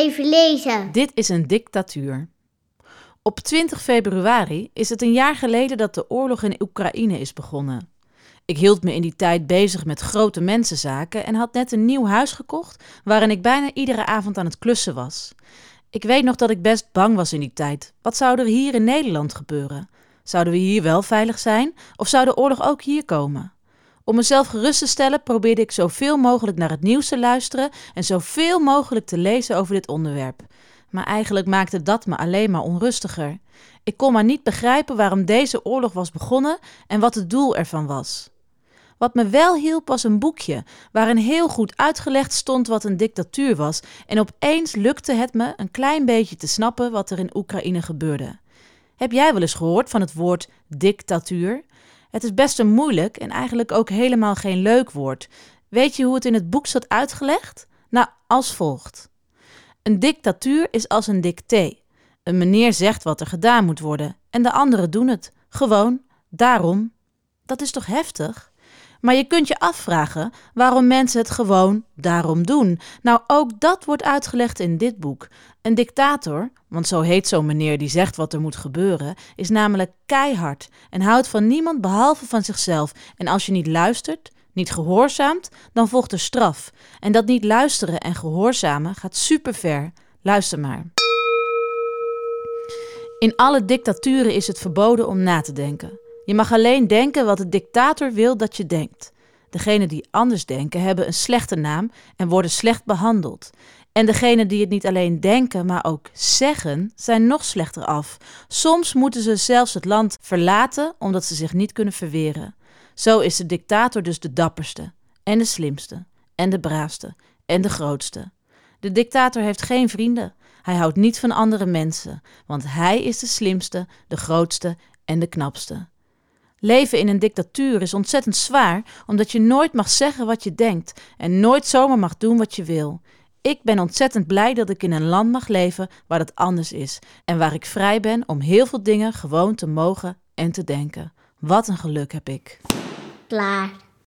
even lezen. Dit is een dictatuur. Op 20 februari is het een jaar geleden dat de oorlog in Oekraïne is begonnen. Ik hield me in die tijd bezig met grote mensenzaken en had net een nieuw huis gekocht waarin ik bijna iedere avond aan het klussen was. Ik weet nog dat ik best bang was in die tijd. Wat zou er hier in Nederland gebeuren? Zouden we hier wel veilig zijn of zou de oorlog ook hier komen? Om mezelf gerust te stellen probeerde ik zoveel mogelijk naar het nieuws te luisteren en zoveel mogelijk te lezen over dit onderwerp. Maar eigenlijk maakte dat me alleen maar onrustiger. Ik kon maar niet begrijpen waarom deze oorlog was begonnen en wat het doel ervan was. Wat me wel hielp was een boekje waarin heel goed uitgelegd stond wat een dictatuur was en opeens lukte het me een klein beetje te snappen wat er in Oekraïne gebeurde. Heb jij wel eens gehoord van het woord dictatuur? Het is best een moeilijk en eigenlijk ook helemaal geen leuk woord. Weet je hoe het in het boek staat uitgelegd? Nou, als volgt. Een dictatuur is als een dicté. Een meneer zegt wat er gedaan moet worden en de anderen doen het. Gewoon, daarom. Dat is toch heftig? Maar je kunt je afvragen waarom mensen het gewoon daarom doen. Nou, ook dat wordt uitgelegd in dit boek. Een dictator, want zo heet zo'n meneer die zegt wat er moet gebeuren, is namelijk keihard en houdt van niemand behalve van zichzelf. En als je niet luistert, niet gehoorzaamt, dan volgt er straf. En dat niet luisteren en gehoorzamen gaat super ver. Luister maar. In alle dictaturen is het verboden om na te denken. Je mag alleen denken wat de dictator wil dat je denkt. Degenen die anders denken hebben een slechte naam en worden slecht behandeld. En degenen die het niet alleen denken, maar ook zeggen, zijn nog slechter af. Soms moeten ze zelfs het land verlaten omdat ze zich niet kunnen verweren. Zo is de dictator dus de dapperste, en de slimste, en de braafste, en de grootste. De dictator heeft geen vrienden. Hij houdt niet van andere mensen, want hij is de slimste, de grootste en de knapste. Leven in een dictatuur is ontzettend zwaar, omdat je nooit mag zeggen wat je denkt en nooit zomaar mag doen wat je wil. Ik ben ontzettend blij dat ik in een land mag leven waar dat anders is en waar ik vrij ben om heel veel dingen gewoon te mogen en te denken. Wat een geluk heb ik. Klaar.